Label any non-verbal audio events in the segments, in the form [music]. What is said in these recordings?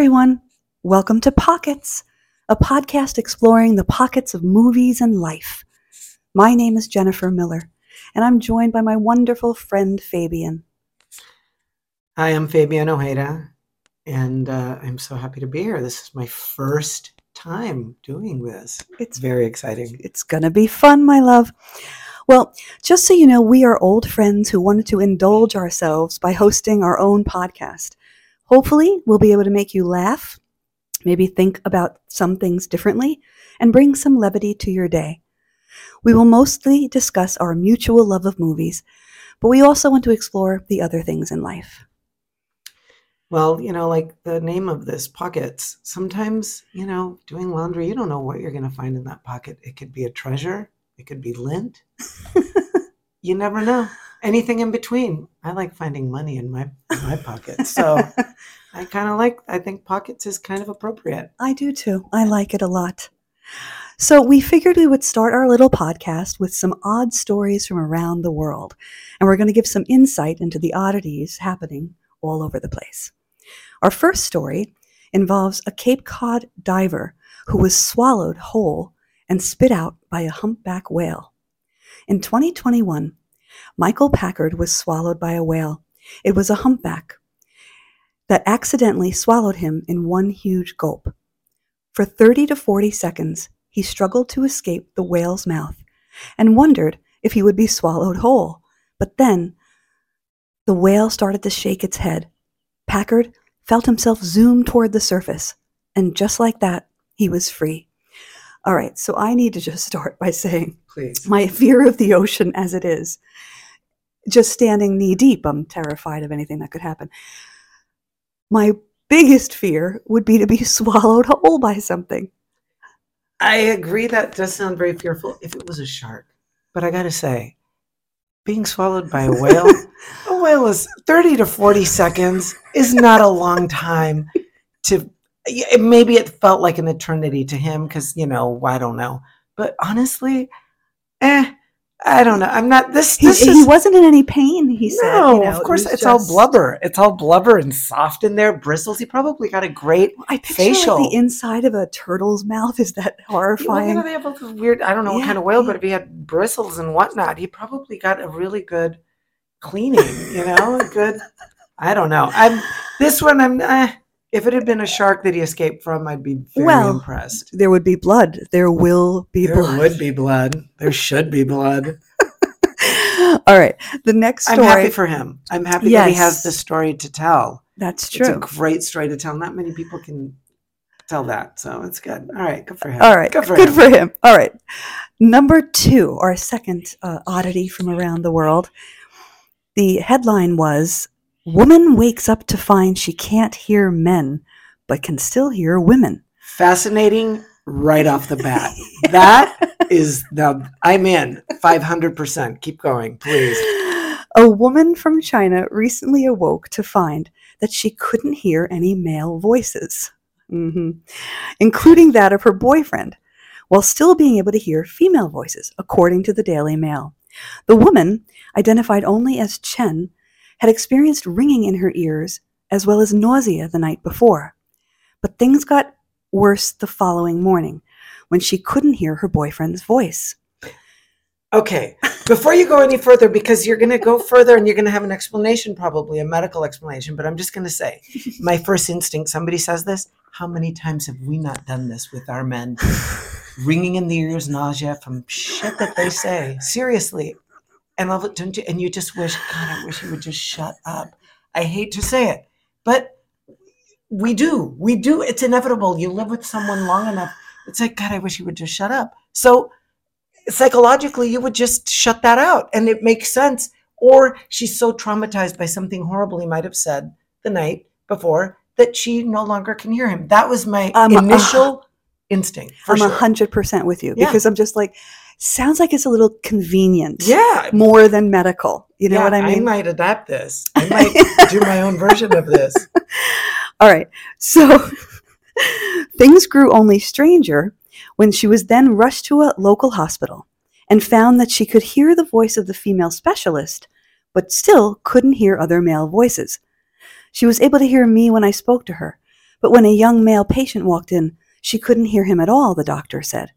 everyone. Welcome to Pockets, a podcast exploring the pockets of movies and life. My name is Jennifer Miller, and I'm joined by my wonderful friend Fabian. Hi, I'm Fabian Ojeda, and uh, I'm so happy to be here. This is my first time doing this. It's very exciting. It's going to be fun, my love. Well, just so you know, we are old friends who wanted to indulge ourselves by hosting our own podcast. Hopefully, we'll be able to make you laugh, maybe think about some things differently, and bring some levity to your day. We will mostly discuss our mutual love of movies, but we also want to explore the other things in life. Well, you know, like the name of this, pockets. Sometimes, you know, doing laundry, you don't know what you're going to find in that pocket. It could be a treasure, it could be lint. [laughs] you never know. Anything in between. I like finding money in my in my pockets. So [laughs] I kind of like I think pockets is kind of appropriate. I do too. I like it a lot. So we figured we would start our little podcast with some odd stories from around the world. And we're going to give some insight into the oddities happening all over the place. Our first story involves a Cape Cod diver who was swallowed whole and spit out by a humpback whale. In 2021, Michael Packard was swallowed by a whale. It was a humpback that accidentally swallowed him in one huge gulp. For 30 to 40 seconds, he struggled to escape the whale's mouth and wondered if he would be swallowed whole. But then the whale started to shake its head. Packard felt himself zoom toward the surface, and just like that, he was free. All right, so I need to just [laughs] start by saying Please. my fear of the ocean as it is. Just standing knee deep, I'm terrified of anything that could happen. My biggest fear would be to be [laughs] swallowed whole by something. I agree that does sound very fearful if it was a shark. But I got to say, being swallowed by a whale, [laughs] a whale is 30 to 40 seconds is not a long time to yeah, maybe it felt like an eternity to him cuz you know, I don't know. But honestly, eh I don't know. I'm not this. He, this he is wasn't in any pain, he said. no. you know, of course, was it's all blubber. It's all blubber and soft in there, bristles. He probably got a great I picture facial. like the inside of a turtle's mouth. Is that Well, you horrifying? know, they have weird. I don't know what kind of whale, yeah. but if he had bristles and whatnot, he probably got a really good cleaning. You know, a good. I don't know. I'm this one. I'm. Eh, if it had been a shark that he escaped from, I'd be very Well, impressed. There would be blood. There will be There blood. There would be blood. There should be blood. [laughs] All right. The next story. I'm happy for him. I'm happy that he has Yes. the story to tell. That's true. It's a great story to tell. Not many people can tell that, so it's good. All right, good for him. All right. good for Good him. for him. All right. Number two, our second uh, oddity from around the world. The headline was Woman wakes up to find she can't hear men, but can still hear women. Fascinating right off the bat. That [laughs] is the I'm in 500%. Keep going, please. A woman from China recently awoke to find that she couldn't hear any male voices, Mhm. including that of her boyfriend, while still being able to hear female voices, according to the Daily Mail. The woman, identified only as Chen, had experienced ringing in her ears as well as nausea the night before. But things got worse the following morning when she couldn't hear her boyfriend's voice. Okay, before you go any further, because you're going to go further and you're going to have an explanation, probably a medical explanation, but I'm just going to say [laughs] my first instinct somebody says this. How many times have we not done this with our men? [laughs] Ringing in the ears, nausea from shit that they say. Seriously. And, love it, don't you, and you just wish, God, I wish he would just shut up. I hate to say it, but we do. We do. It's inevitable. You live with someone long enough. It's like, God, I wish he would just shut up. So, psychologically you would just shut that out and it makes sense or she's so traumatized by something horrible he might have said the night before that she no longer can hear him that was my Um, uh, initial instinct for I'm sure. hundred percent with you Yeah. because I'm just like, sounds like it's a little convenient. yeah More than medical. You know yeah, what I mean? I might adapt this i [laughs] might do my own version of this [laughs] All right. So [laughs] things grew only stranger when she was then rushed to a local hospital and found that she could hear the voice of the female specialist, but still couldn't hear other male voices. She was able to hear me when I spoke to her, But when a young male patient walked in, she couldn't hear him at all, the doctor said.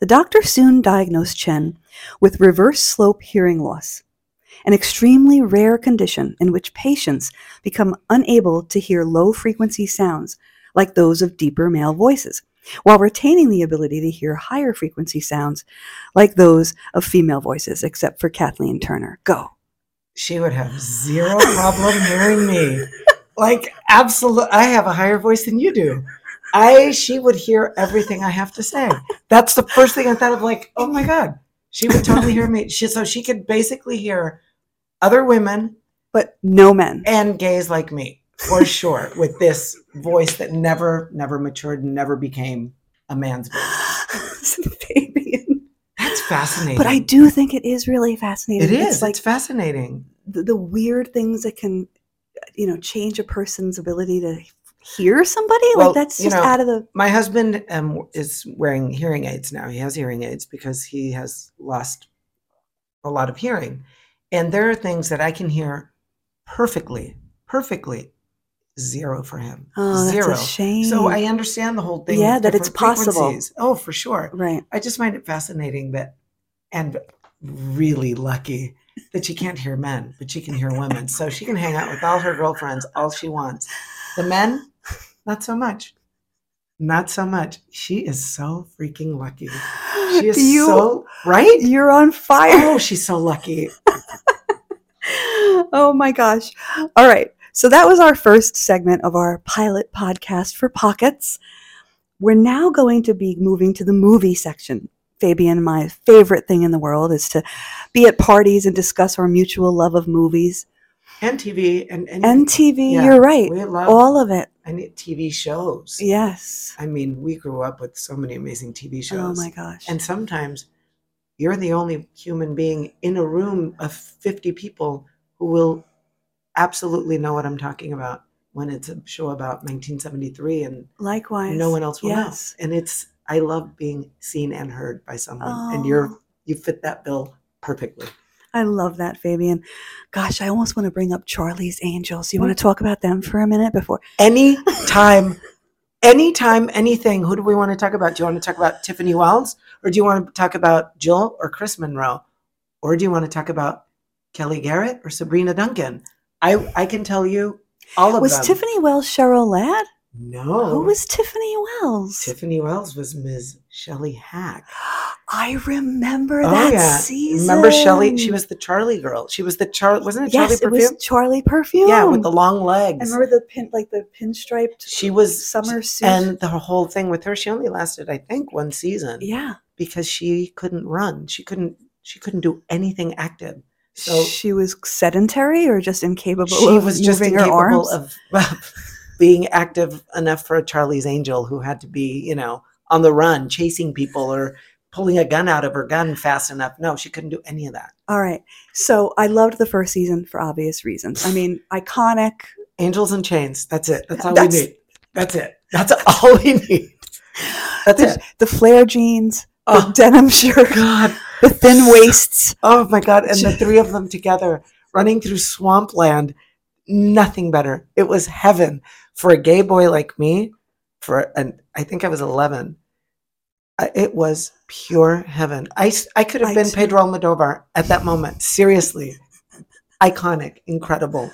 The doctor soon diagnosed Chen with reverse slope hearing loss, an extremely rare condition in which patients become unable to hear low frequency sounds like those of deeper male voices, while retaining the ability to hear higher frequency sounds like those of female voices, except for Kathleen Turner. Go. She would have zero problem hearing me. Like, absolute. I have a higher voice than you do. I she would hear everything I have to say. That's the first thing I thought of. Like, oh my god, she would totally hear me. She so she could basically hear other women But no men. and gays like me for sure with this voice that never never matured and never became a man's voice. [laughs] Fabian. That's fascinating. But I do think it is really fascinating. it is It's like it's fascinating. the, the weird things that can, you know, change a person's ability to hear somebody. Well, like that's just know, out of the. My husband um, is wearing hearing aids now. He has hearing aids because he has lost a lot of hearing. And there are things that I can hear perfectly, perfectly. Zero for him. Oh, that's a shame. So I understand the whole thing. Yeah, that it's possible. Oh, for sure. right. I just find it fascinating that, and really lucky that she can't hear men, but she can hear women. So she can hang out with all her girlfriends all she wants. The men, not so much. Not so much. She is so freaking lucky. She is you, so right. You're on fire. Oh, she's so lucky. [laughs] oh my gosh. All right. So that was our first segment of our pilot podcast for Pockets. We're now going to be moving to the movie section. Fabian, my favorite thing in the world is to be at parties and discuss our mutual love of movies. And TV and and, And TV, Yeah, you're right. We love All of it. I need TV shows. Yes. I mean, we grew up with so many amazing TV shows. Oh my gosh. And sometimes you're the only human being in a room of 50 people who will absolutely know what I'm talking about when it's a show about 1973 and Likewise. no one else will yes. know. And it's, I love being seen and heard by someone. And Oh. you're, you fit that bill perfectly. I love that, Fabian. Gosh, I almost want to bring up Charlie's Angels. You mm. want to talk about them for a minute before? Anytime, anytime, anything, who do we want to talk about? Do you want to talk about Tiffany Wells or do you want to talk about Jill or Kris Munroe? Or do you want to talk about Kelly Garrett or Sabrina Duncan? I, I can tell you all of Was them. Tiffany Wells Cheryl Ladd? No. Who was Tiffany Wells? Tiffany Wells was Ms. Shelley Hack. I remember Oh, that yeah. season. Remember Shelley? She was the Charlie girl. She was the Charlie, wasn't it Charlie yes, it was Charlie Perfume. yeah, with the long legs. I remember the pin, like the pinstriped She was summer suit. and the whole thing with her, she only lasted, I think, one season yeah, because she couldn't run. She couldn't. She couldn't do anything active. So she was sedentary or just incapable she of was just incapable [laughs] of being active enough for a Charlie's Angel who had to be, you know, on the run, chasing people or pulling a gun out of her gun fast enough. No, she couldn't do any of that. All right, so I loved the first season for obvious reasons. I mean, iconic. Angels and chains. That's it. That's all That's- we need. That's it. That's all we need. That's the, it. the flare jeans, the Oh denim shirt, God. the thin waists. Oh my God. And the [laughs] three of them together running through swampland. Nothing better. It was heaven for a gay boy like me. For an, I think I was 11. I- It was pure heaven. I, I could have I been too. Pedro Almodovar at that moment. Seriously. Iconic. Incredible.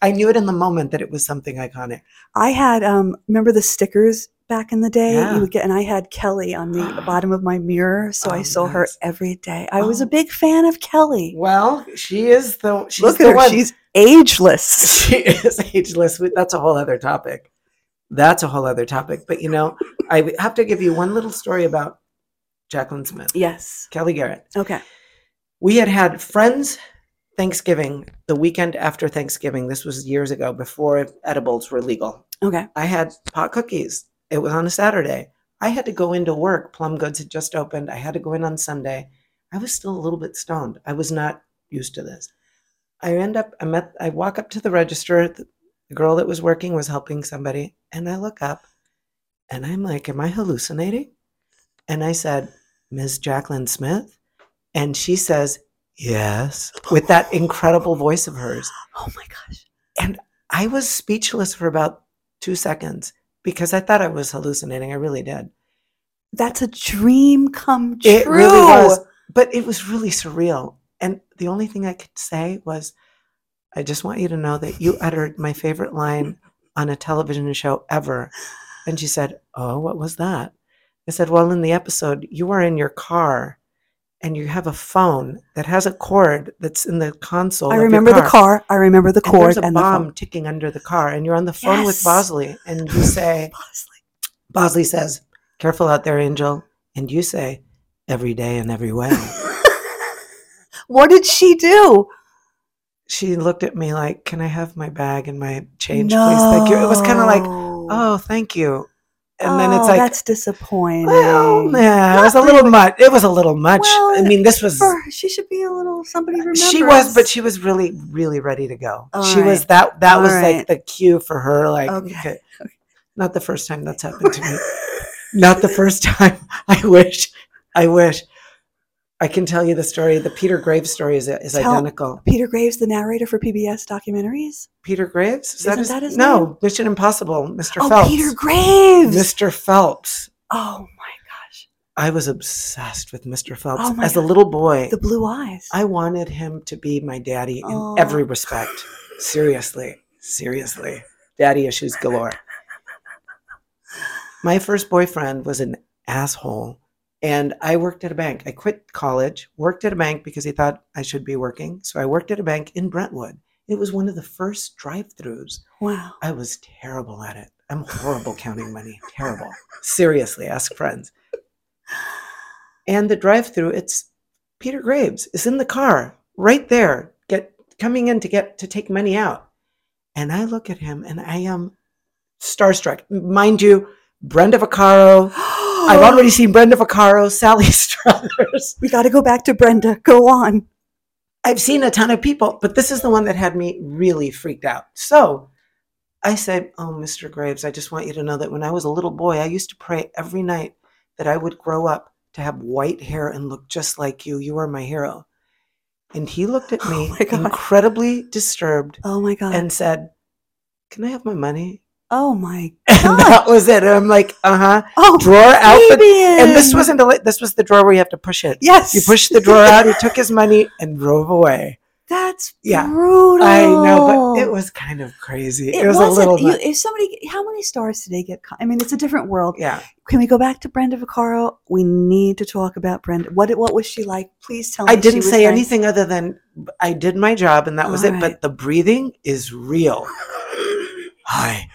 I knew it in the moment that it was something iconic. I had um remember the stickers back in the day Yeah. you would get and I had Kelly on the [gasps] bottom of my mirror so I Oh, saw her every day. I was a Oh. big fan of Kelly. Well, she is the she's Look the at her, one. she's ageless. [laughs] she is ageless. That's a whole other topic. That's a whole other topic. But you know, I have to give you one little story about Jaclyn Smith, yes. Kelly Garrett. Okay. We had had friends Thanksgiving the weekend after Thanksgiving. This was years ago before edibles were legal. Okay. I had pot cookies. It was on a Saturday. I had to go into work. Plum Goods had just opened. I had to go in on Sunday. I was still a little bit stoned. I was not used to this. I end up, I met, I walk up to the register. The, girl that was working was helping somebody. And I look up and I'm like, Am I hallucinating? And I said, Ms. Jaclyn Smith? And she says, Yes, with that incredible voice of hers. Oh my gosh. And I was speechless for about two seconds. because I thought I was hallucinating. I really did. That's a dream come true. It really was. But it was really surreal. And the only thing I could say was, I just want you to know that you uttered my favorite line on a television show ever. And she said, Oh, what was that? I said, Well, in the episode, you are in your car and you have a phone that has a cord that's in the console. I remember the car. I remember the And cord there's a and bomb phone. ticking under the car, and you're on the phone with Bosley, and you [laughs] say, Bosley. Bosley says, Careful out there, Angel. And you say, Every day and every way. [laughs] what did she do? She looked at me like, Can I have my bag and my change, please? Thank you. It was kind of like, Oh, thank you. And then it's Oh, like, that's disappointing. Well, yeah, it was a little really. much. It was a little much. Well, I mean, this was. For- she should be a little somebody uh, remembers. She was, but she was really, really ready to go. All she was that. That All was right. like the cue for her. Like, Okay. okay. not the first time that's happened to me. not the first [laughs] time. I wish. I wish. I can tell you the story. The Peter Graves story is, is Tell- identical. Peter Graves, the narrator for PBS documentaries. Peter Graves? Is Isn't that his no, name? Mission Impossible. Mr. Phelps? Oh, Phelps. Peter Graves. Mr. Phelps. Oh my gosh, I was obsessed with Mr. Phelps Oh as a little boy. the blue eyes. I wanted him to be my daddy in Oh. every respect. Seriously, seriously. Daddy issues galore. My first boyfriend was an asshole, and I worked at a bank. I quit college, worked at a bank because he thought I should be working. So I worked at a bank in Brentwood. It was one of the first drive throughs. wow. I was terrible at it. I'm horrible counting money. Terrible. Seriously, ask friends. And the drive-through, it's Peter Graves is in the car right there, get coming in to get to take money out. And I look at him and I am starstruck. Mind you, Brenda Vaccaro. [gasps] [gasps] I've already seen Brenda Vaccaro, Sally [laughs] Struthers. We got to go back to Brenda. Go on. I've seen a ton of people, but this is the one that had me really freaked out. So I said, Oh, Mr. Graves, I just want you to know that when I was a little boy, I used to pray every night that I would grow up to have white hair and look just like you. You are my hero. And he looked at [gasps] oh me Oh incredibly disturbed Oh my god. and said, Can I have my money? oh my And that was it. And I'm like, Uh huh. Oh, Drawer out the. And this wasn't a, this was the drawer where you have to push it. Yes. You push the drawer out, he took his money and drove away. That's Yeah. brutal. I know, but it was kind of crazy. It, was a little. You, if somebody, how many stars did they get? I mean, it's a different world. yeah, Can we go back to Brenda Vaccaro? We need to talk about Brenda. What what was she like? Please tell me. I didn't say nice. anything other than I did my job and that was All it. right. But the breathing is real. Hi.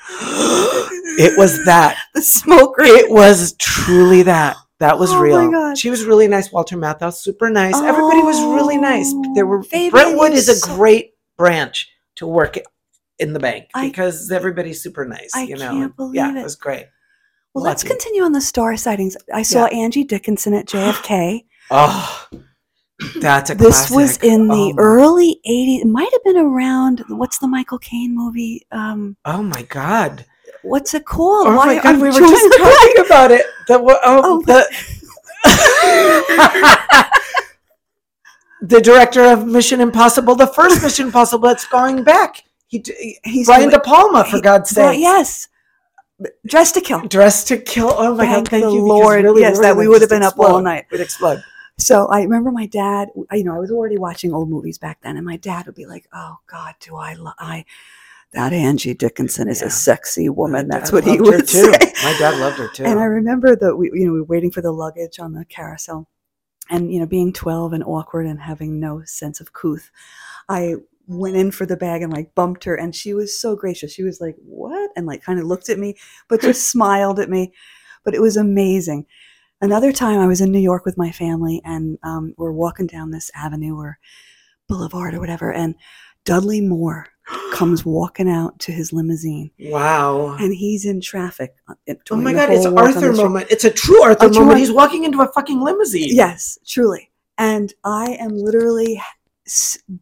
it was that. [gasps] The smoker. It was truly that. That was Oh my real. God. She was really nice. Walter Matthau, super nice. Everybody was really nice. There were Oh, Brentwood is a so- great branch to work in the bank I- because everybody's super nice. I you know, can't believe yeah, it. it was great. well, let's continue on the star sightings. I saw Angie Dickinson at JFK. Oh, [gasps] that's a this was in the Oh early 80s. It might have been around, what's the Michael Caine movie? Um, Oh my god! what's it called? Oh Why my god! We were just [laughs] talking about it. The Oh, oh, the [laughs] the director of Mission Impossible, the first Mission Impossible. It's going back. He, He's Brian De Palma, for he- God's Well, sake. yes. Dressed to kill. Dressed to Kill. Oh my Thank God! Thank the you. Lord. really, Yes, really that we would have been up all explode. night. Would explode. So I remember my dad. You know, I was already watching old movies back then, and my dad would be like, "Oh God, do I? Lo- I that Angie Dickinson is Yeah. a sexy woman." That's what he would [laughs] too. say. My dad loved her too. And I remember that we, you know, we were waiting for the luggage on the carousel, and you know, being twelve and awkward and having no sense of couth, I went in for the bag and like bumped her, and she was so gracious. She was like, "What?" and like kind of looked at me, but just [laughs] smiled at me. But it was amazing. Another time, I was in New York with my family, and um, we're walking down this avenue or boulevard or whatever, and Dudley Moore [gasps] comes walking out to his limousine, wow. and he's in traffic. uh, Oh my God! It's whole walk on Arthur moment. It's a true Arthur A moment. He's walking into a fucking limousine. Yes, truly. And I am literally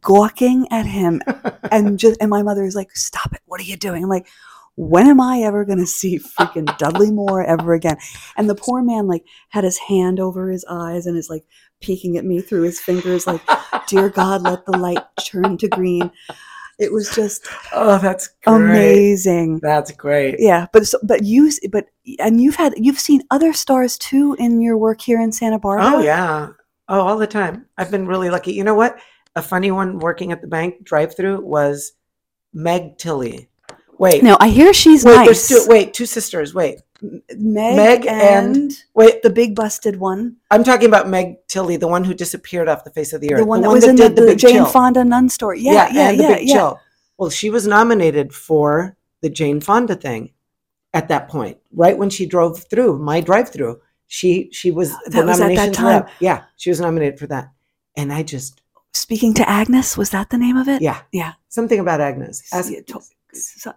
gawking at him, [laughs] and just and my mother is like, "Stop it! What are you doing?" I'm like, "When am I ever going to see freaking Dudley Moore ever again?" And the poor man like had his hand over his eyes and is like peeking at me through his fingers, like, "Dear God, let the light turn to green." It was just Oh, that's great. amazing. That's great. Yeah, but but you but and you've had you've seen other stars too in your work here in Santa Barbara. Oh yeah. Oh, all the time. I've been really lucky. You know what? A funny one working at the bank drive-through was Meg Tilly. Wait. No, I hear she's wait, nice. there's two wait, two sisters. Wait. Meg, Meg and, and- Wait, the big busted one, I'm talking about Meg Tilly, the one who disappeared off the face of the earth. the one that was in the, the, Big Jane Chill. Fonda nun story. Yeah, yeah, the yeah, Big yeah. Chill. Well, she was nominated for the Jane Fonda thing at that point, right when she drove through my drive-through. She she was the That was at that time. Yeah, she was nominated for that, and I just Speaking to Agnes, was that the name of it? yeah Yeah. something about Agnes. Ask- Yeah, to- so-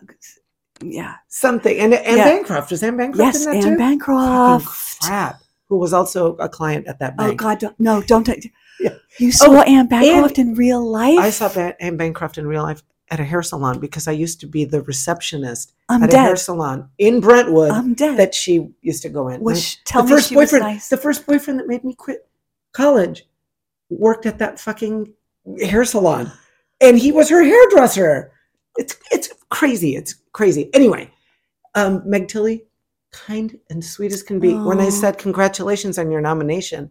yeah. something and Anne Yeah. Bancroft was Anne Bancroft Yes, in that Anne too? Fucking Bancroft. crap. Who was also a client at that oh, bank? Oh. God, don't, no, don't. Yeah. You saw Oh, Anne Bancroft in real life. I saw Anne Bancroft in real life at a hair salon because I used to be the receptionist I'm at a hair salon in Brentwood I'm dead. that she used to go in. was And she, tell the me first she was boyfriend, nice. the first boyfriend that made me quit college, worked at that fucking hair salon, and he was her hairdresser. It's it's crazy. It's crazy. Anyway, um, Meg Tilly, kind and sweet as can be. When I said congratulations on your nomination,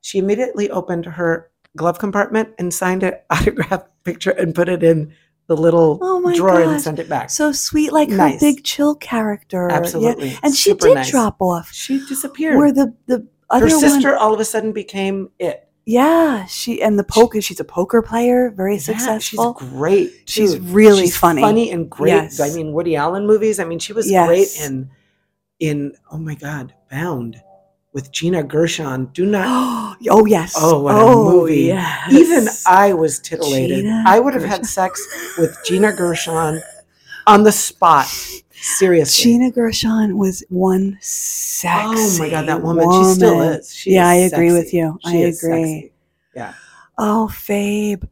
she immediately opened her glove compartment and signed an [laughs] autograph picture and put it in the little Oh drawer and sent it back. so sweet, like her big chill character. Yeah. Absolutely, And she did nice. drop off. She disappeared. Where the the other her sister one, all of a sudden became it. Yeah, she and the poker. She's a poker player, very Yeah, successful. She's great. She's really She's funny. funny and great. Yes. I mean, Woody Allen movies. I mean, she was Yes. great in in oh my god, Bound with Gina Gershon. Do not. [gasps] oh yes. Oh, what a oh, movie. Yes. Even I was titillated. Gina I would have had sex with Gina Gershon on the spot. Seriously. Gina Gershon was one sexy. oh my god, that woman. She still is. She yeah, is I agree with sexy. you. I She is agree. sexy. Yeah. Oh, Fabe.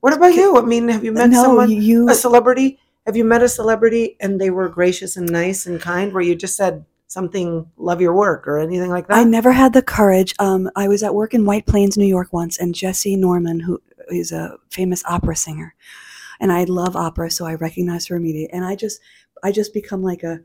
What about you? I mean, have you met no, someone? you. a celebrity have you met a celebrity and they were gracious and nice and kind where you just said something love your work or anything like that I never had the courage. Um, I was at work in White Plains, New York once, and Jessye Norman, who is a famous opera singer, and I love opera, so I recognize her immediately. And I just, I just become like a,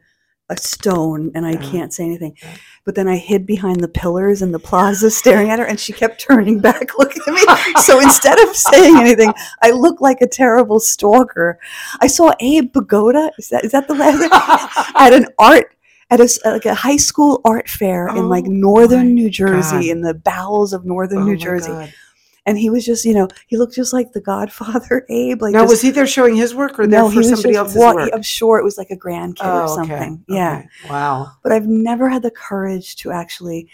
a stone, and I can't say anything. But then I hid behind the pillars in the plaza, [laughs] staring at her, and she kept turning back, [laughs] looking at me. so instead of saying anything, I looked like a terrible stalker. I saw Abe Vigoda. Is that is that the last? [laughs] at an art at a like a high school art fair in like Oh northern New Jersey God. in the bowels of northern Oh New Jersey God. And he was just you know he looked just like the Godfather [laughs] Abe like now just, was he there showing his work or there no for somebody else's wa- work I'm sure it was like a grandkid or Oh, okay, something. yeah. Okay. wow. But I've never had the courage to actually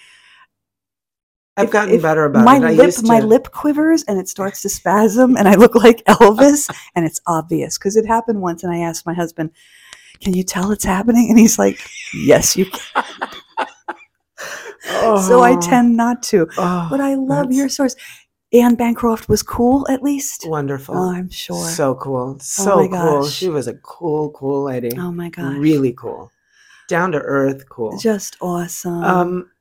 i've if- gotten if better about my it. I lip my lip quivers and it starts to spasm and I look like Elvis [laughs] and it's obvious because it happened once and I asked my husband can you tell it's happening? And he's like yes you can. [laughs] So I Oh, tend not to. Oh, But I love your source. Anne Bancroft was cool, at least. wonderful Oh, I'm sure. so cool so my cool gosh. she was a cool cool lady oh my gosh, really cool down to earth cool just awesome. Um,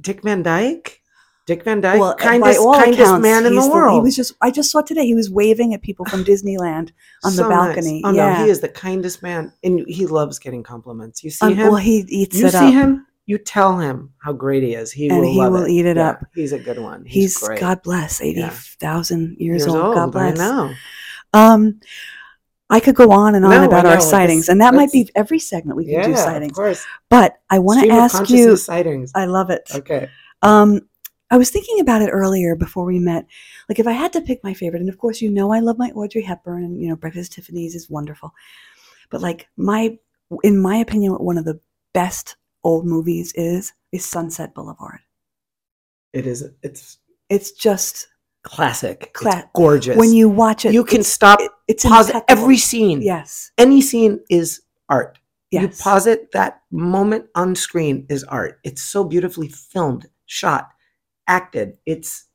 Dick Van Dyke. Dick Van Dyke, well, kindest, kindest accounts, man in he's the He was just. I just saw today. He was waving at people from [sighs] Disneyland on the So nice. balcony. Oh yeah. no, he is the kindest man, and he loves getting compliments. You see Um, him, well, he eats you it see him, you tell him how great he is. He And will he will it. eat it Yeah, up. He's a good one. He's, He's. God bless, eighty thousand years, Years old. God bless. I know. Um, I could go on and on No, about our sightings, this- and that might be every segment we can Yeah, do of sightings. course. But I want to of ask you. sightings. I love it. Okay. Um, I was thinking about it earlier before we met. Like, if I had to pick my favorite, and of course, you know, I love my Audrey Hepburn, and you know, Breakfast at Tiffany's is wonderful. But like my, in my opinion, one of the best old movies is is Sunset Boulevard. It is. It's It's just classic. Cla- it's gorgeous. when you watch it, you can it's, stop, it- it's pause impeccable. every scene. Yes, Any scene is art. You pause it, that moment on screen is art. It's so beautifully filmed, shot, acted. It's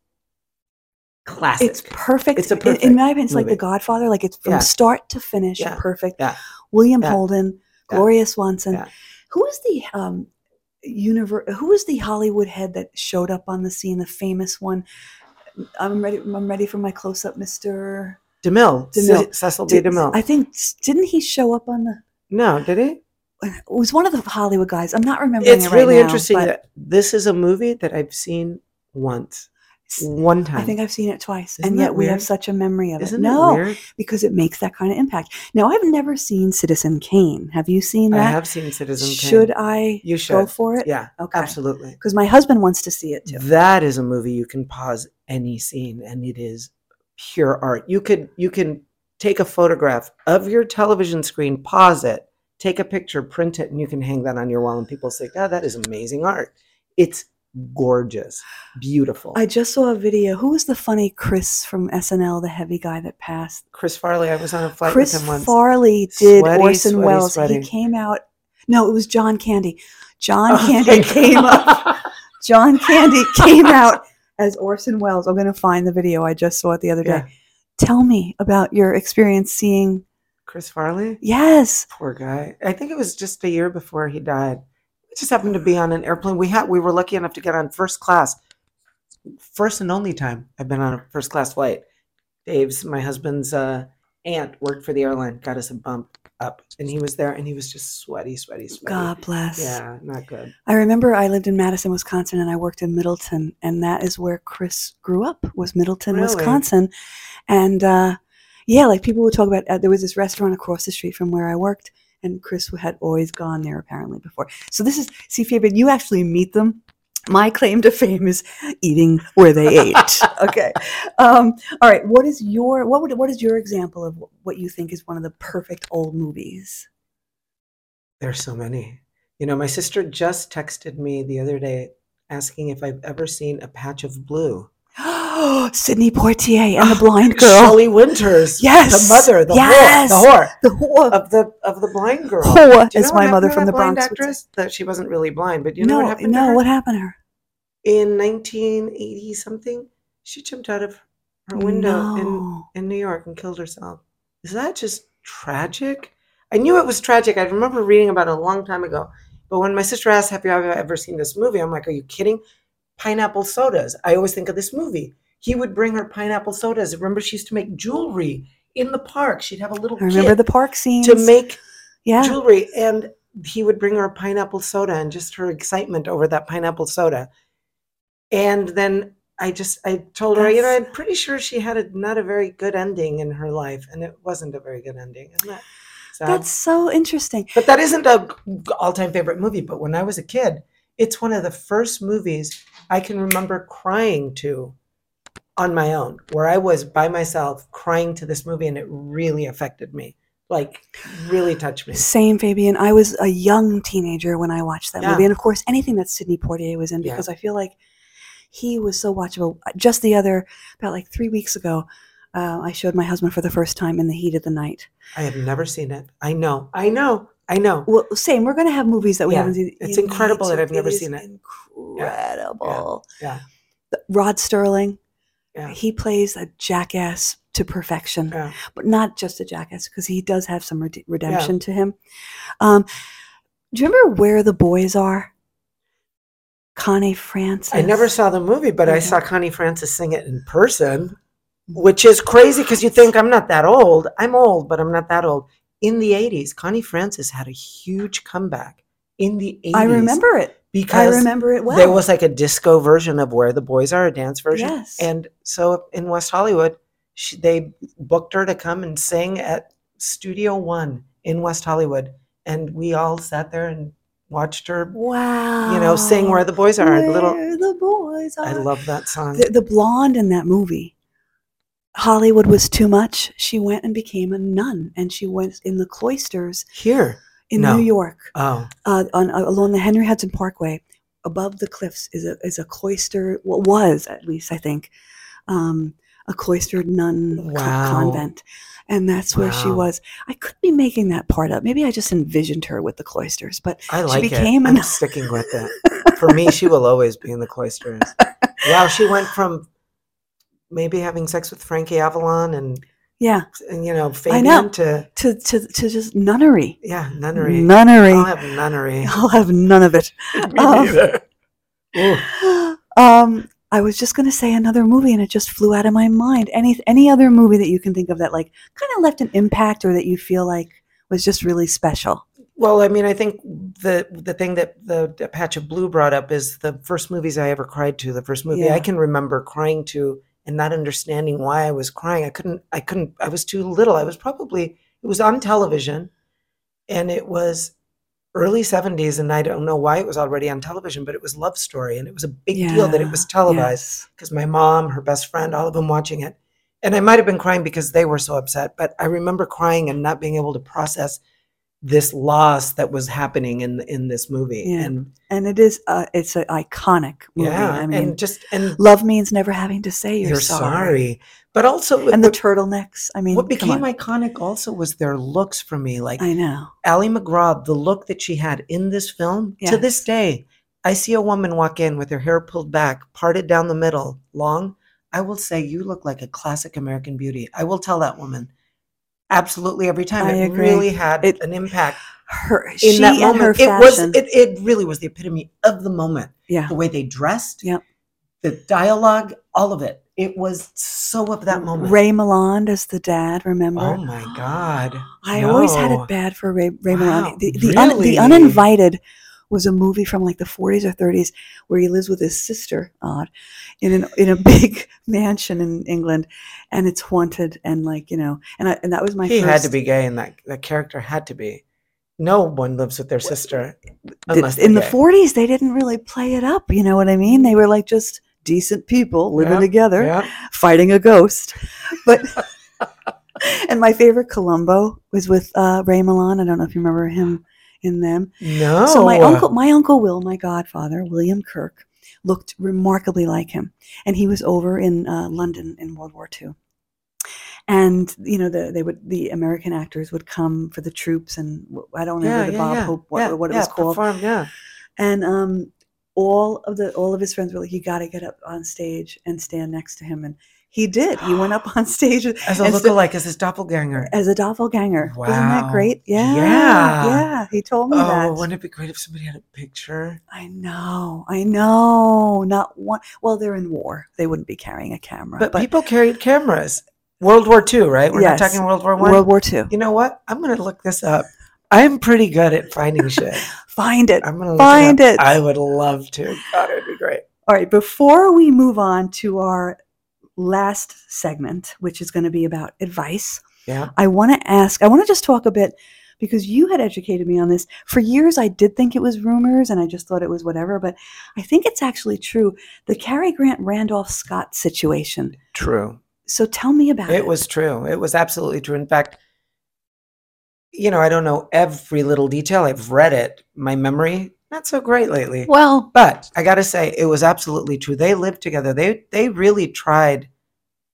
classic. It's perfect. It's a In- in, my opinion, it's like The. Godfather. Like it's from Yeah. start to finish, Yeah. perfect. Yeah. William. Holden. Gloria Swanson. Who is the um, universe? Who is the Hollywood head that showed up on the scene? The famous one. I'm ready. I'm ready for my close up, Mister. DeMille. DeMille. Ce- Cecil B. DeMille. I think didn't he show up on the? no, did he? It was one of the Hollywood guys. I'm not remembering. It's it right really now, interesting that this is a movie that I've seen once, one time. I think I've seen it twice, Isn't and yet we have such a memory of Isn't it. No, because it makes that kind of impact. Now, I've never seen Citizen Kane. Have you seen that? I have seen Citizen Kane. Should I You should. go for it? Yeah, Okay. absolutely. Because my husband wants to see it too. That is a movie you can pause any scene, and it is pure art. You could you can take a photograph of your television screen, pause it, take a picture, print it, and you can hang that on your wall, and people say, "God, that is amazing art." It's gorgeous, beautiful. I just saw a video. Who was the funny Chris from SNL, the heavy guy that passed? Chris Farley, I was on a flight Chris with him once. Chris Farley did Sweaty, Orson sweaty, Welles. sweaty. He came out. No, it was John Candy. John Oh, Candy thank came God. up. [laughs] John Candy [laughs] came out as Orson Welles. I'm going to find the video. I just saw it the other day. Yeah. Tell me about your experience seeing. Chris Farley, Yes. poor guy. I think it was just a year before he died. We just happened to be on an airplane. We had we were lucky enough to get on first class, first and only time I've been on a first class flight. Dave's my husband's uh, aunt worked for the airline, got us a bump up, and he was there, and he was just sweaty, sweaty, sweaty. God bless. Yeah, not good. I remember I lived in Madison, Wisconsin, and I worked in Middleton, and that is where Chris grew up. Was Middleton, Really? Wisconsin, and uh, yeah, like people would talk about. Uh, there was this restaurant across the street from where I worked, and Chris had always gone there apparently before. So this is see, Fabian, you actually meet them. My claim to fame is eating where they [laughs] ate. okay, um, all right. What is your what would what is your example of what you think is one of the perfect old movies? There are so many. You know, my sister just texted me the other day asking if I've ever seen a patch of blue. [gasps] Sidney Poitier and the Ah, blind girl. Shelley Winters. Yes, The mother, the yes. whore, the whore The whore. of the of the blind girl. Whore, Do you as know my mother from the Bronx actress? That she wasn't really blind, but you know no, what happened no, to her? what happened to her? In 1980 something, she jumped out of her window in in New York and killed herself. Is that just tragic? I knew it was tragic. I remember reading about it a long time ago. But when my sister asked, Have you ever seen this movie? I'm like, Are you kidding? Pineapple sodas. I always think of this movie. He would bring her pineapple sodas. Remember, she used to make jewelry in the park. She'd have a little I remember the park scenes. to make yeah. jewelry. And he would bring her a pineapple soda and just her excitement over that pineapple soda. And then I just I told her, you know, I'm pretty sure she had a not a very good ending in her life, and it wasn't a very good ending, isn't that sad? That's so interesting. but that isn't a all-time favorite movie. But when I was a kid, it's one of the first movies I can remember crying to on my own, where I was by myself crying to this movie, and it really affected me, like really touched me. Same, Fabian. I was a young teenager when I watched that Yeah. movie. And of course, anything that Sidney Poitier was in, Yeah. because I feel like he was so watchable. Just the other, about like three weeks ago, uh, I showed my husband for the first time in the heat of the night. I have never seen it. I know, I know, I know. Well, same. We're going to have movies that we Yeah, haven't seen. it's incredible that I've never seen it. Incredible. yeah. Rod Sterling. Yeah. He plays a jackass to perfection, Yeah. but not just a jackass because he does have some rede- redemption to him. Um, do you remember where the boys are? Connie Francis. I never saw the movie, but I saw Connie Francis sing it in person, which is crazy because you think I'm not that old. I'm old, but I'm not that old. In the 80s, Connie Francis had a huge comeback in the 80s. I remember it. I because remember it well. there was like a disco version of Where the Boys Are, a dance version. Yes. And so in West Hollywood, she, they booked her to come and sing at Studio One in West Hollywood. And we all sat there and watched her, wow. you know, sing Where the Boys Are. a little, the boys are. I love that song. the, the blonde in that movie. Hollywood was too much. She went and became a nun, and she went in the cloisters Here. In No. New York. Oh, uh, on uh, along the Henry Hudson Parkway, above the cliffs is a is a cloister. What was at least I think, um, a cloistered nun co- convent, and that's where she was. I could be making that part up. Maybe I just envisioned her with the cloisters, but I like became it. I'm [laughs] sticking with it. For me, she will always be in the cloisters. Wow, she went from maybe having sex with Frankie Avalon and, yeah, and you know, Fabian know. to, to to to just nunnery, yeah, nunnery. nunnery. I'll have nunnery. [laughs] I'll have none of it. [laughs] Me Um, um, I was just going to say another movie, and it just flew out of my mind. Any any other movie that you can think of that like kind of left an impact, or that you feel like was just really special? Well, I mean, I think the the thing that the, the patch of blue brought up is the first movies I ever cried to. The first movie Yeah. I can remember crying to and not understanding why I was crying. I couldn't. I couldn't. I was too little. I was probably. It was on television, and it was early seventies, and I don't know why it was already on television, but it was Love Story, and it was a big deal that it was Yeah, televised yes. because my mom, her best friend, all of them watching it. And I might have been crying because they were so upset, but I remember crying and not being able to process this loss that was happening in in this movie. Yeah. And and it is uh, it's an iconic movie. yeah, I mean, and just and love means never having to say you're, you're, sorry. But also And the what, turtlenecks. I mean, what became iconic also was their looks for me. Like I know. Ali MacGraw, the look that she had in this film, to this day, I see a woman walk in with her hair pulled back, parted down the middle, long. I will say, you look like a classic American beauty. I will tell that woman absolutely every time. I it agree. really had It- an impact Her in she that and moment. her it was it, it really was the epitome of the moment. yeah. The way they dressed, Yep. the dialogue, all of it. It was so of that moment. Ray Milland as the dad. Remember? Oh my God. [gasps] I always had it bad for Ray, Ray Wow, Milland. The, the, un, really? the Uninvited was a movie from like the 40s or 30s where he lives with his sister, odd, in an in a [laughs] big mansion in England, and it's haunted and like you know, and I, and that was my he first. had to be gay, and that that character had to be. No one lives with their sister unless in the gay. 40s they didn't really play it up. You know what I mean? They were like just decent people living together, fighting a ghost. But [laughs] [laughs] and my favorite Columbo was with uh, Ray Milland. I don't know if you remember him in them. No. So my uncle, my uncle Will, my godfather, William Kirk, looked remarkably like him, and he was over in uh, London in World War II. And you know, the, they would the American actors would come for the troops, and I don't remember Yeah, the yeah, Bob yeah. Hope what, what it was called. perform, yeah. And um, all of the all of his friends were like, "You got to get up on stage and stand next to him," and he did. He went up on stage [gasps] As a lookalike, as his doppelganger. as a doppelganger. Wasn't that great? Yeah, Yeah. yeah. He told me Oh, that. wouldn't it be great if somebody had a picture? I know, I know. Not one. Well, they're in war. They wouldn't be carrying a camera. But, people carried cameras. World War II, right? We're Yes. not talking World War One. World War II. You know what? I'm gonna look this up. I'm pretty good at finding [laughs] shit. Find it. I'm gonna Find it, up. it. I would love to. God, it'd be great. All right. Before we move on to our last segment, which is going to be about advice, Yeah. I want to ask. I want to just talk a bit because you had educated me on this. For years, I did think it was rumors, and I just thought it was whatever. But I think it's actually true. The Cary Grant Randolph Scott situation. True. So tell me about it. It was true. It was absolutely true. In fact, you know, I don't know every little detail. I've read it. My memory not so great lately. well. But I got to say, it was absolutely true. They lived together. They they really tried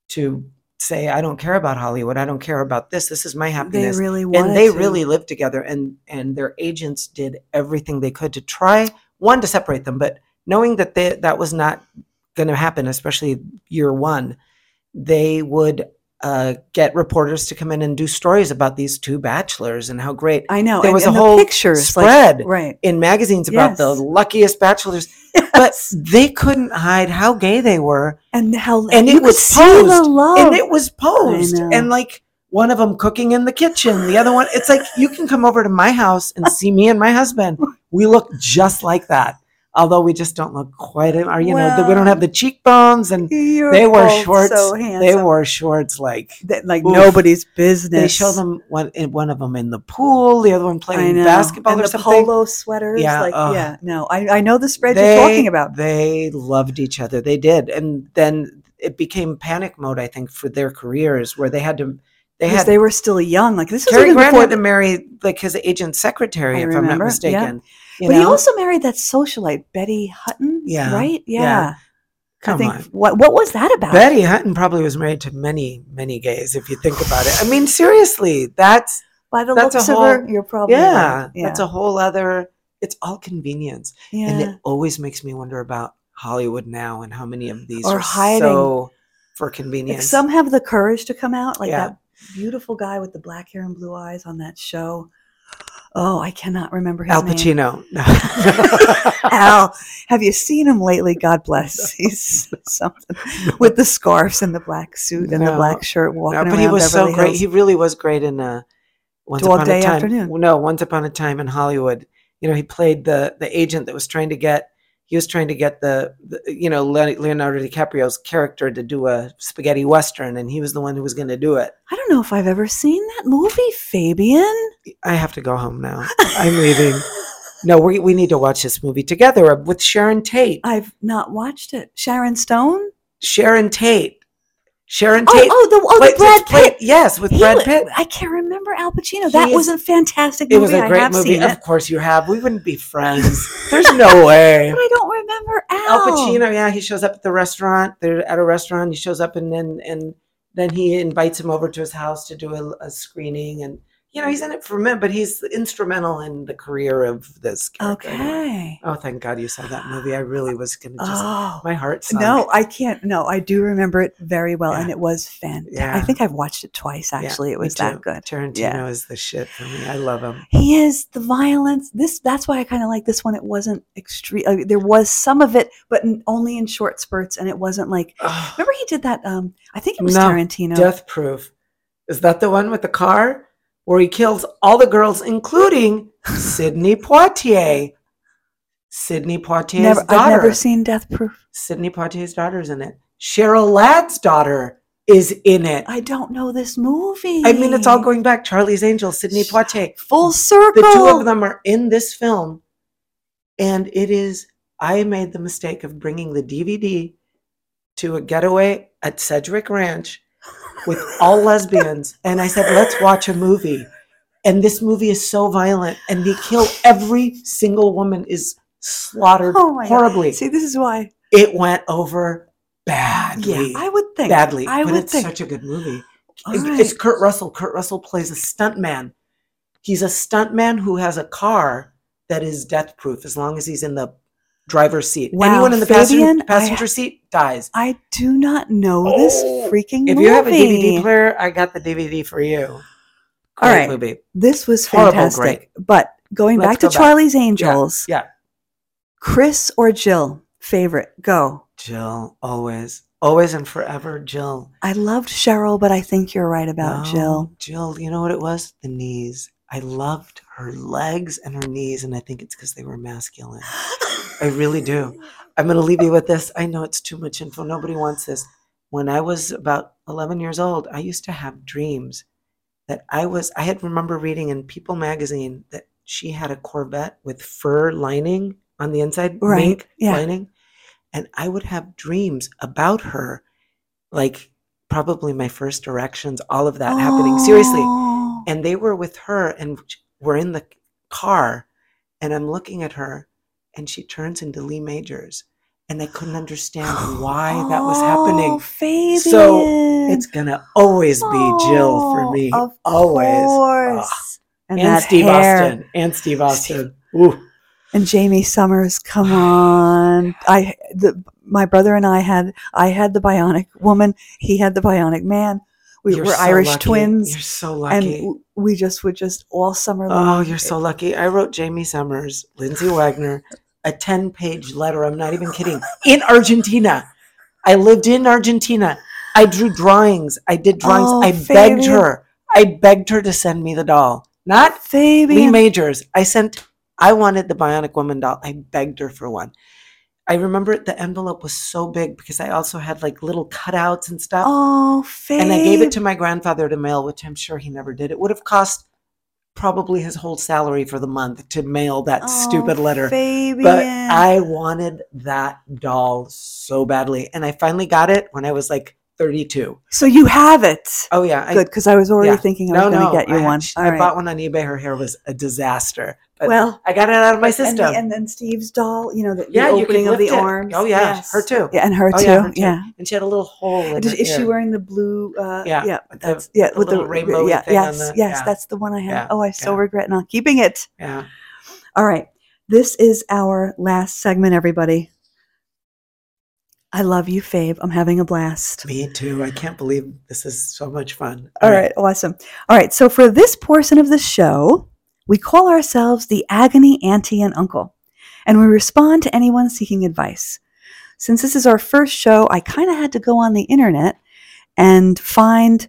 to say, "I don't care about Hollywood. I don't care about this. This is my happiness. They happiness." really wanted and they to. really lived together, and and their agents did everything they could to try one to separate them, but knowing that they, that was not going to happen, especially year one, they would uh, get reporters to come in and do stories about these two bachelors and how great I know. there was and a the whole pictures, like- spread right? in magazines about the luckiest bachelors, but they couldn't hide how gay they were, and how and it was posed, and it was posed, and like one of them cooking in the kitchen, the other one. It's like you can come over to my house and see me and my husband. We look just like that, although we just don't look quite. Or you know, we don't have the cheekbones, and they wore shorts. So they wore shorts like That- like Oof. nobody's business. they show them one eh, one of them in the pool, the other one playing basketball and or the something. polo sweaters. Yeah, like yeah. No, I, I know the spread they, you're talking about. They loved each other. They did, and then it became panic mode. I think for their careers, where they had to. They Because had they were still young. Like this Cary even Grant had to marry like his agent secretary, I if I'm not mistaken. You but he also married that socialite Betty Hutton. Yeah, Right. Yeah. yeah. I Come think on. what what was that about? Betty Hutton probably was married to many, many gays. If you think about it, I mean, seriously, that's By the that's a looks of her, you're probably yeah, right. yeah. that's a whole other. It's all convenience, yeah. and it always makes me wonder about Hollywood now and how many of these Are are, hiding. so for Like, convenience. some have the courage to come out, like Yeah. that beautiful guy with the black hair and blue eyes on that show. Oh, I cannot remember his Al name. Pacino. No. [laughs] Al, [laughs] have you seen him lately? God bless. He's something with the scarves and the black suit and the black shirt walking No, around. but he was so great. Hills. He really was great in uh, Once Upon Day a Time. Afternoon. No, Once Upon a Time in Hollywood. You know, he played the the agent that was trying to get. He was trying to get the, the you know Leonardo DiCaprio's character to do a spaghetti western, and he was the one who was going to do it. I don't know if I've ever seen that movie, Fabian. I have to go home now. I'm leaving. [laughs] No, we we need to watch this movie together with Sharon Tate. I've not watched it. Sharon Stone. Sharon Tate. Sharon Oh, Tate. oh, the, oh, played- the Brad played- Pitt. yes, with He Brad Pitt. I can't remember Al Pacino. That He was is- a fantastic It was a great movie. Of it, course you have. We wouldn't be friends. [laughs] There's no way. but I don't remember Al. Al Pacino, yeah, he shows up at the restaurant. They're at a restaurant. He shows up and then and then he invites him over to his house to do a, a screening. And you know, he's in it for a minute, but he's instrumental in the career of this character. Okay. Oh, thank God you saw that movie. I really was gonna just Oh. my heart sunk. No, I can't. No, I do remember it very well, and it was fantastic. I think I've watched it twice. Yeah, Actually, it was that good. Tarantino Yeah. is the shit for me. I love him. He is the violence. This that's why I kind of like this one. It wasn't extreme. Uh, there was some of it, but only in short spurts, and it wasn't like. Remember, he did that. Um, I think it was No, Tarantino. Death Proof. Is that the one with the car where he kills all the girls, including Sydney Poitier? Sidney Poitier's Never, daughter. I've never seen Death Proof. Sidney Poitier's daughter's in it. Cheryl Ladd's daughter is in it. I don't know this movie. I mean, it's all going back. Charlie's Angel, Sydney Poitier. full circle. The two of them are in this film, and it is. I made the mistake of bringing the DVD to a getaway at Sedgwick Ranch with all lesbians, and I said, "Let's watch a movie." And this movie is so violent, and they kill every single woman is slaughtered Oh my God. horribly. See, this is why. It went over badly, Yeah, I would think. badly, I but would it's think. such a good movie. It- right. It's Kurt Russell. Kurt Russell plays a stuntman. He's a stuntman who has a car that is death proof as long as he's in the driver's seat. Wow, Anyone in the Fabian, passenger, I- seat dies. I do not know this Oh, freaking If movie. you have a DVD player, I got the DVD for you. All Great right. movie. This was Horrible fantastic. But going Let's back to go back. Charlie's Angels, Yeah, Kris or Jill, favorite, go. Jill, always, always and forever, Jill. I loved Cheryl, but I think you're right about No, Jill. Jill, you know what it was? The knees. I loved her legs and her knees, and I think it's because they were masculine. [gasps] [gasps] [gasps] I really do. I'm going to leave you with this. I know it's too much info. Nobody wants this. When I was about 11 years old, I used to have dreams that I was, I had remember reading in People magazine that she had a Corvette with fur lining on the inside, Right, mink yeah. lining. And I would have dreams about her, like probably my first erections, all of that happening. Seriously Oh. and they were with her and we're in the car and i'm looking at her and she turns into lee majors and i couldn't understand [gasps] why that was Oh, happening Fabian. So, it's gonna always be jill for Oh, me Of always ah. course. and, that steve hair. austin and steve austin Ooh. and Jamie Summers. Come on, I the my brother and I had I had the Bionic Woman. He had the Bionic Man. We You're were so Irish lucky. twins, you're so and lucky. w- we just would just all summer oh, long. oh you're so lucky. I wrote jamie summers lindsay wagner a 10 page letter. I'm not even kidding. In argentina. I lived in argentina. I drew drawings. I did drawings. Oh, i begged her. I begged her to send me the doll. Not lee Fabian. majors. I sent i wanted the bionic woman doll. I begged her for one i remember the envelope was so big because i also had like little cutouts and stuff Oh, Fabian. and I gave it to my grandfather to mail, which I'm sure he never did. It would have cost probably his whole salary for the month to mail that Oh, stupid letter. Fabian. But I wanted that doll so badly. And I finally got it when I was like 32. so you have it. Oh, yeah. Good, because I was already yeah. thinking I was going to get you I, one. I All right. bought one on eBay. Her hair was a disaster. But well, I got it out of my and, system. the- and then Steve's doll, you know, the, the yeah, you opening of the it. arms. Oh, yeah. Yes. Her too. Yeah, and her Oh, too. yeah, her too. Yeah. And she had a little hole in is she wearing the blue? Uh, Yeah, yeah, with the- that's yeah the with the, rainbow yeah, thing on yes, the- yes, that's the one I have. Oh, I so regret not keeping it. Yeah. All right, this is our last segment, everybody. I love you, Fabe. I'm having a blast. Me too. I can't believe this is so much fun. All right, awesome. All right, so for this portion of the show, We call ourselves the Agony Auntie and Uncle, and we respond to anyone seeking advice. Since this is our first show, I kind of had to go on the internet and find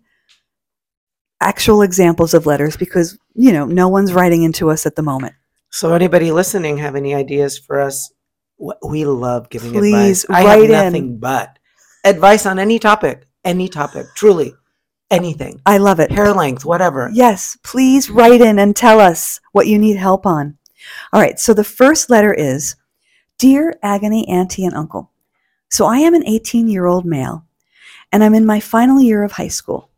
actual examples of letters because, you know, no one's writing into us at the moment. So, anybody listening have any ideas for us? We love giving Please, advice. I write have in. nothing but advice on any topic, any topic, truly, anything, I love it. hair length, whatever. Yes, please write in and tell us what you need help on. All right, so the first letter is Dear Agony Auntie and Uncle. So I am an 18 year old male, and I'm in my final year of high school.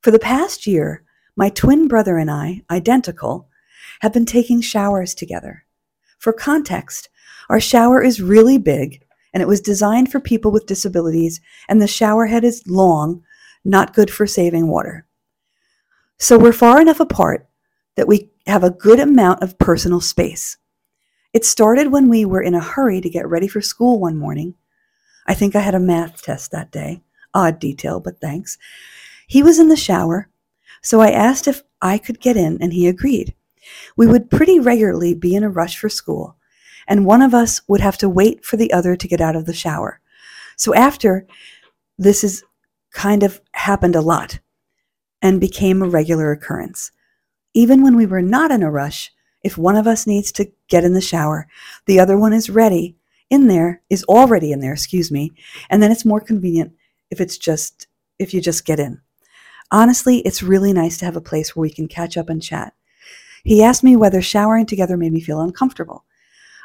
For the past year, my twin brother and I, identical, have been taking showers together. For context, our shower is really big, and it was designed for people with disabilities, and the shower head is long, not good for saving water. So we're far enough apart that we have a good amount of personal space. It started when we were in a hurry to get ready for school one morning. I think I had a math test that day. Odd detail, but thanks. He was in the shower, so I asked if I could get in, and he agreed. We would pretty regularly be in a rush for school, and one of us would have to wait for the other to get out of the shower. So after this is kind of happened a lot and became a regular occurrence. Even when we were not in a rush, if one of us needs to get in the shower, the other one is ready in there, is already in there, excuse me, and then it's more convenient if it's just if you just get in. Honestly, it's really nice to have a place where we can catch up and chat. He asked me whether showering together made me feel uncomfortable.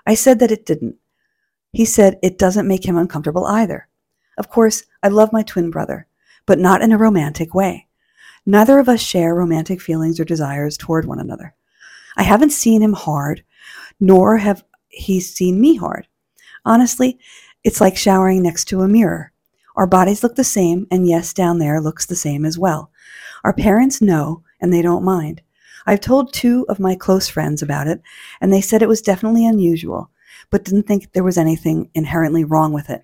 I said that it didn't. He said it doesn't make him uncomfortable either. Of course, I love my twin brother, but not in a romantic way. Neither of us share romantic feelings or desires toward one another. I haven't seen him hard, nor have he seen me hard. Honestly, it's like showering next to a mirror. Our bodies look the same, and yes, down there looks the same as well. Our parents know, and they don't mind. I've told two of my close friends about it, and they said it was definitely unusual, but didn't think there was anything inherently wrong with it.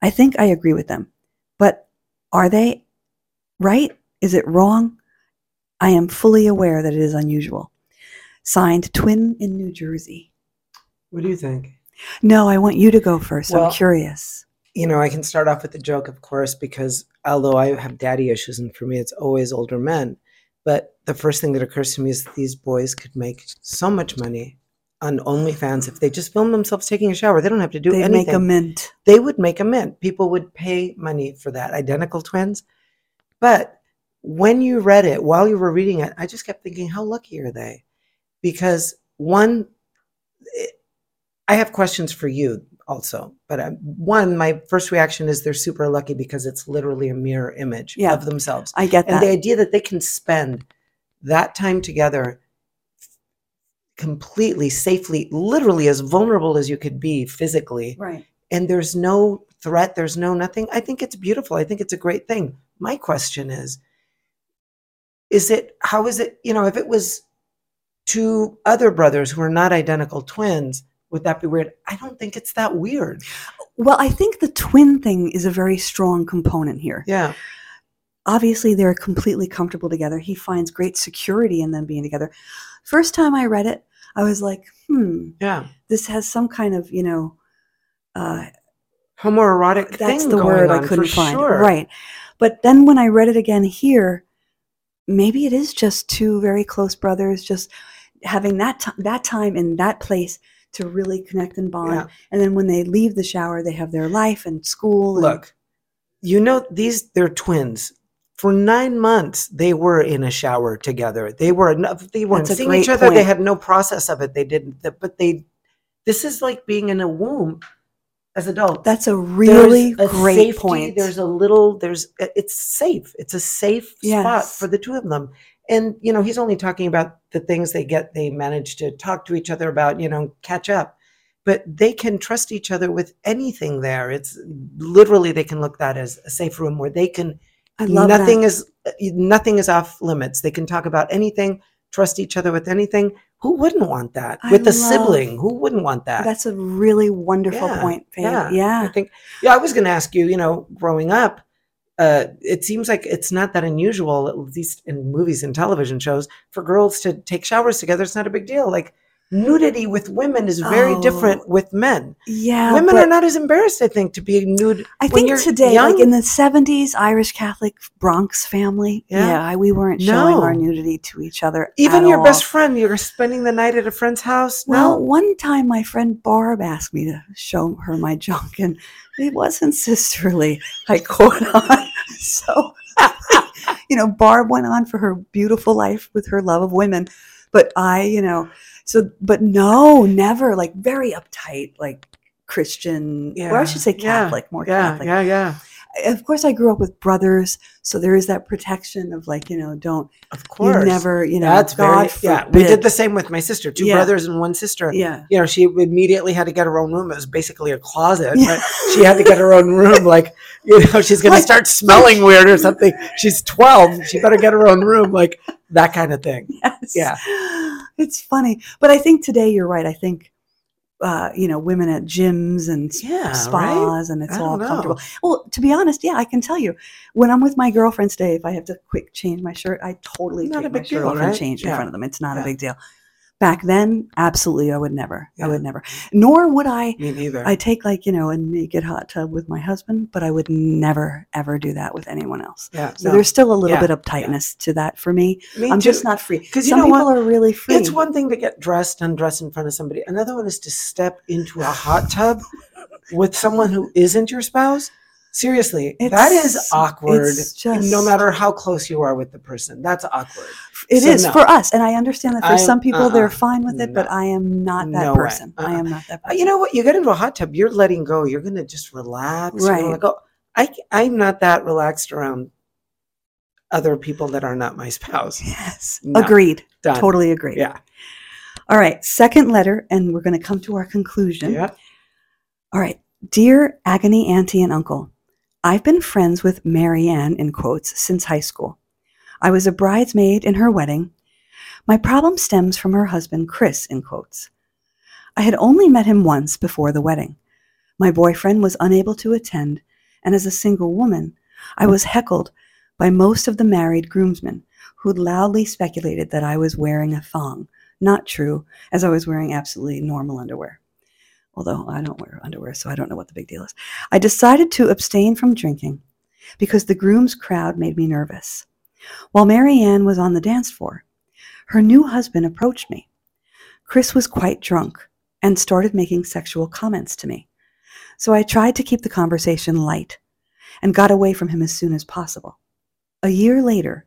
I think I agree with them. But are they right? Is it wrong? I am fully aware that it is unusual. Signed, Twin in New Jersey. What do you think? No, I want you to go first. Well- I'm curious. You know, I can start off with a joke, of course, because although I have daddy issues, and for me, it's always older men. But the first thing that occurs to me is that these boys could make so much money on OnlyFans if they just film themselves taking a shower. They don't have to do anything. They make a mint. they would make a mint. People would pay money for that. Identical twins. But when you read it, while you were reading it, I just kept thinking, how lucky are they? Because one, it- I have questions for you also. But um, one, my first reaction is they're super lucky because it's literally a mirror image Yeah. of themselves. I get that. And the idea that they can spend that time together completely, safely, literally as vulnerable as you could be physically, right. and there's no threat, there's no nothing, I think it's beautiful. I think it's a great thing. My question is is it how is it, you know, if it was two other brothers who are not identical twins, would that be weird? I don't think it's that weird. Well, I think the twin thing is a very strong component here. Yeah. Obviously, they're completely comfortable together. He finds great security in them being together. First time I read it, I was like, hmm, Yeah. this has some kind of, you know, uh, Homoerotic that's thing the word I couldn't find. Sure. Right. But then when I read it again here, maybe it is just two very close brothers just having that time that time in that place to really connect and bond. Yeah. And then when they leave the shower, they have their life and school. And, Look, you know these they're twins. For nine months, they were in a shower together. They were enough. they weren't seeing each other. They had no process of it. They didn't. But they. This is like being in a womb as adults. that's a really a great safety, point. There's a little. There's. It's safe. It's a safe spot for the two of them. And you know, he's only talking about the things they get. They manage to talk to each other about. You know, catch up. But they can trust each other with anything there. It's literally they can look that as a safe room where they can I love nothing that. is nothing is off limits. They can talk about anything, trust each other with anything. Who wouldn't want that? I with a sibling, who wouldn't want that? That's a really wonderful Yeah, point, Faye. yeah, Yeah. I think. Yeah, I was going to ask you. You know, growing up, uh, it seems like it's not that unusual, at least in movies and television shows, for girls to take showers together. It's not a big deal. Like nudity with women is very Oh. different with men. Yeah, women are not as embarrassed, I think, to be nude. I think today, young. like in the '70s, Irish Catholic Bronx family, Yeah. yeah, I- we weren't showing our nudity to each other. even your all. best friend, you're spending the night at a friend's house. Well, no, one time my friend Barb asked me to show her my junk, and it wasn't sisterly. I caught on. [laughs] So, [laughs] you know, Barb went on for her beautiful life with her love of women, but I, you know, so, but no, never like very uptight, like Christian, or I should say yeah, Catholic, more yeah, Catholic. yeah, yeah. Of course, I grew up with brothers, so there is that protection of like, you know, don't Of you course, never, you know, That's God very yeah. We did the same with my sister. Two Yeah. brothers and one sister. yeah. You know, she immediately had to get her own room. It was basically a closet, Yeah. but she had to get her own room. Like, you know, she's going to Like- start smelling weird or something. She's 12. She better get her own room. Like that kind of thing. Yes. Yeah. It's funny. But I think today you're right. I think uh, you know, women at gyms and Yeah, right? spas and it's all know. comfortable. Well, to be honest, yeah, I can tell you. When I'm with my girlfriends today, if I have to quick change my shirt, I totally Not a take my big shirt off and right? change in front of them. It's not Yeah. a big deal. Back then, absolutely, I would never. Yeah. I would never. Nor would I Me neither. I take like, you know, a naked hot tub with my husband, but I would never ever do that with anyone else. yeah. So no. there's still a little Yeah, bit of tightness to that for me. Me I'm too. just not free because you Some know people what? are really free. It's one thing to get dressed, and dress in front of somebody. Another one is to step into a hot tub with someone who isn't your spouse. Seriously, that is awkward. just- no matter how close you are with the person, that's awkward. It So is no. for us, and I understand that for I- some people uh-uh. they're fine with it, but I am not that No person. I Uh-uh. am not that Uh, person. You know what? You get into a hot tub, you're letting go. You're going to just relax. You're Right. go. I, I'm not that relaxed around other people that are not my spouse. yes, No. agreed. Done. Totally agreed. Yeah. All right, second letter, and we're going to come to our conclusion. Yeah. All right, dear agony auntie and uncle, I've been friends with Mary Ann in quotes since high school. I was a bridesmaid in her wedding. My problem stems from her husband, Chris, in quotes. I had only met him once before the wedding. My boyfriend was unable to attend, and as a single woman, I was heckled by most of the married groomsmen who loudly speculated that I was wearing a thong. Not true, as I was wearing absolutely normal underwear. Although I don't wear underwear, so I don't know what the big deal is. I decided to abstain from drinking because the groom's crowd made me nervous. While Mary Ann was on the dance floor, her new husband approached me. Chris was quite drunk and started making sexual comments to me. So I tried to keep the conversation light and got away from him as soon as possible. A year later,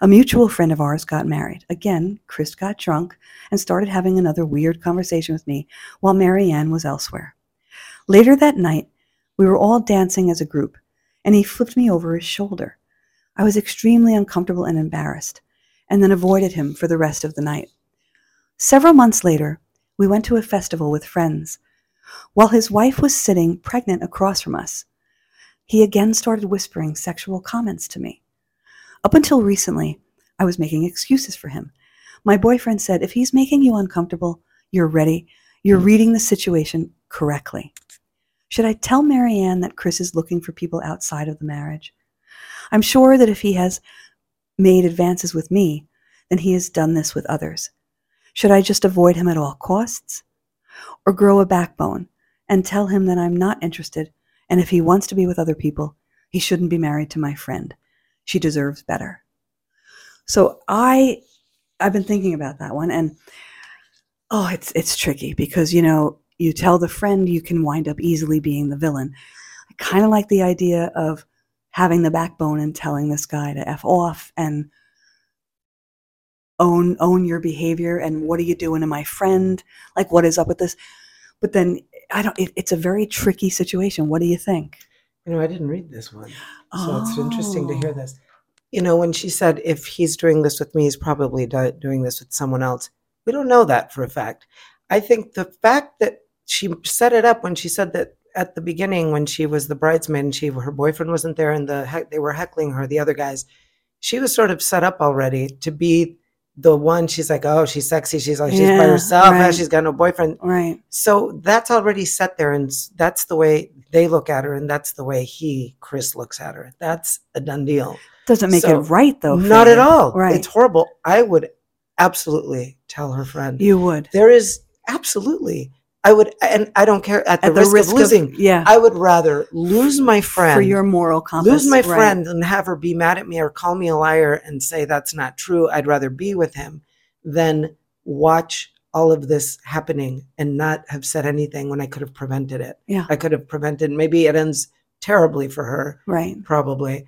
a mutual friend of ours got married. Again, Chris got drunk and started having another weird conversation with me while Mary Ann was elsewhere. Later that night, we were all dancing as a group, and he flipped me over his shoulder. I was extremely uncomfortable and embarrassed, and then avoided him for the rest of the night. Several months later, we went to a festival with friends. While his wife was sitting pregnant across from us, he again started whispering sexual comments to me. Up until recently, I was making excuses for him. My boyfriend said, if he's making you uncomfortable, you're ready. You're reading the situation correctly. Should I tell Marianne that Chris is looking for people outside of the marriage? I'm sure that if he has made advances with me, then he has done this with others. Should I just avoid him at all costs? Or grow a backbone and tell him that I'm not interested, and if he wants to be with other people, he shouldn't be married to my friend. She deserves better. So I I've been thinking about that one and oh it's it's tricky because you know you tell the friend you can wind up easily being the villain. I kind of like the idea of having the backbone and telling this guy to f off and own own your behavior and what are you doing to my friend? Like what is up with this? But then I don't it, it's a very tricky situation. What do you think? You know, I didn't read this one. So it's interesting to hear Oh. this. You know, when she said, if he's doing this with me, he's probably do- doing this with someone else. We don't know that for a fact. I think the fact that she set it up when she said that at the beginning, when she was the bridesmaid and she her boyfriend wasn't there and the heck, they were heckling her, the other guys, she was sort of set up already to be the one she's like, oh, she's sexy. She's like, she's by herself. and right. She's got no boyfriend. Right. So that's already set there, and that's the way they look at her, and that's the way he, Chris, looks at her. That's a done deal. Doesn't make So, it right though. Not at all. Right. It's horrible. I would absolutely tell her friend. You would. There is absolutely. I would, and I don't care at the, At the risk, risk of losing. yeah. I would rather lose my friend for your moral compass. lose my right. friend and have her be mad at me or call me a liar and say that's not true. I'd rather be with him than watch all of this happening and not have said anything when I could have prevented it. Yeah. I could have prevented, maybe it ends terribly for her, Right. probably.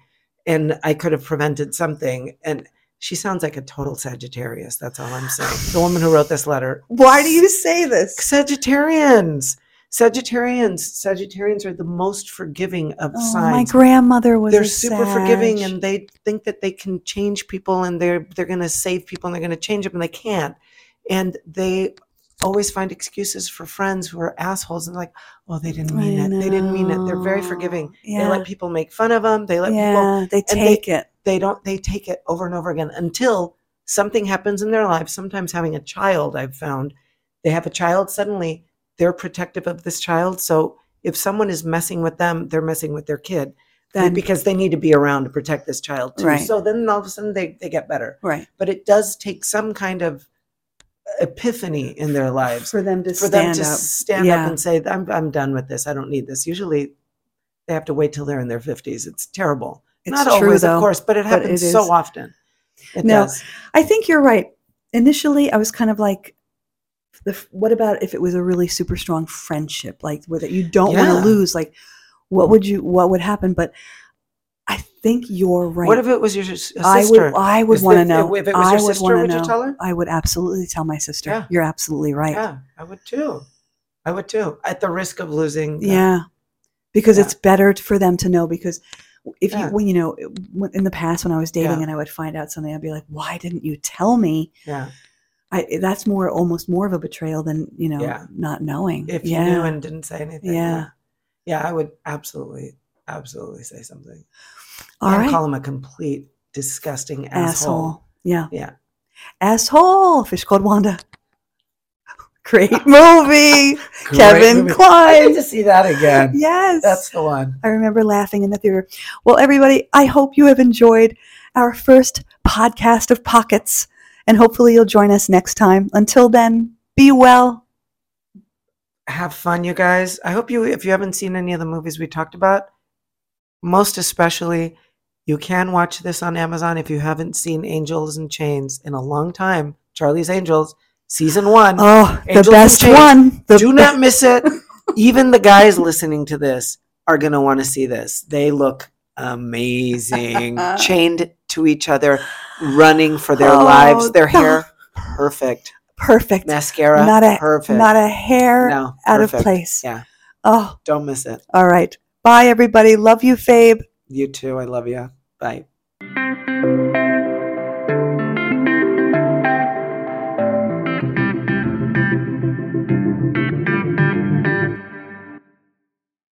And I could have prevented something. And she sounds like a total Sagittarius. That's all I'm saying. The woman who wrote this letter. Why do you say this? Sagittarians. Sagittarians. Sagittarians are the most forgiving of Oh, my grandmother was. they're super forgiving and they think that they can change people and they're they're going to save people and they're going to change them and they can't and they always find excuses for friends who are assholes and like well, they didn't mean I it they didn't mean it they're very forgiving they let people make fun of them they let people. They and they- take it. they don't they take it over and over again until something happens in their life. sometimes having a child i've found they have a child suddenly they're protective of this child so if someone is messing with them they're messing with their kid Then because they need to be around to protect this child too. Right. So then all of a sudden they, they get better. right But it does take some kind of epiphany in their lives for them to for them stand to up. stand Yeah. up and say, I'm, I'm done with this. I don't need this. Usually they have to wait till they're in their 50s. It's terrible. It's Not true always, though. of course, but it but happens it so often. It No, does. I think you're right. Initially, I was kind of like, the, what about if it was a really super strong friendship, like where that you don't want to lose? Like, what would you? What would happen? But think you're right. What if it was your s- a I sister? would. I would Is want to the- know. If it was I your would sister, would know. you tell her? I would absolutely tell my sister. Yeah. You're absolutely right. Yeah, I would too. I would too. At the risk of losing. Yeah, because Yeah. it's better for them to know. Because if Yeah. you, when you know, when- in the past when I was dating Yeah. and I would find out something, I'd be like, "Why didn't you tell me?" yeah. I that's more almost more of a betrayal than you know Yeah. not knowing. if yeah, you knew and didn't say anything. Yeah. Yeah, I would absolutely, absolutely say something. All right, call him a complete disgusting asshole. asshole. Yeah, Yeah. asshole. Fish called Wanda. [laughs] Great [laughs] movie, Kevin Great movie. I need to see that again. Yes, That's the one. I remember laughing in the theater. Well, everybody, I hope you have enjoyed our first podcast of pockets, and hopefully you'll join us next time. Until then, be well. Have fun, you guys. I hope you, if you haven't seen any of the movies we talked about, most especially, you can watch this on Amazon if you haven't seen Angels and Chains in a long time. Charlie's Angels, season one. Oh, Angels the best one. The Do not miss it. [laughs] Even the guys listening to this are going to want to see this. They look amazing, [laughs] chained to each other, running for their Oh, lives. Their the- hair, perfect. perfect. Mascara, Not a- perfect. Not a hair no, out of place. Yeah. Oh, Don't miss it. all right. Bye, everybody. Love you, Fabe. You too. I love you. Bye.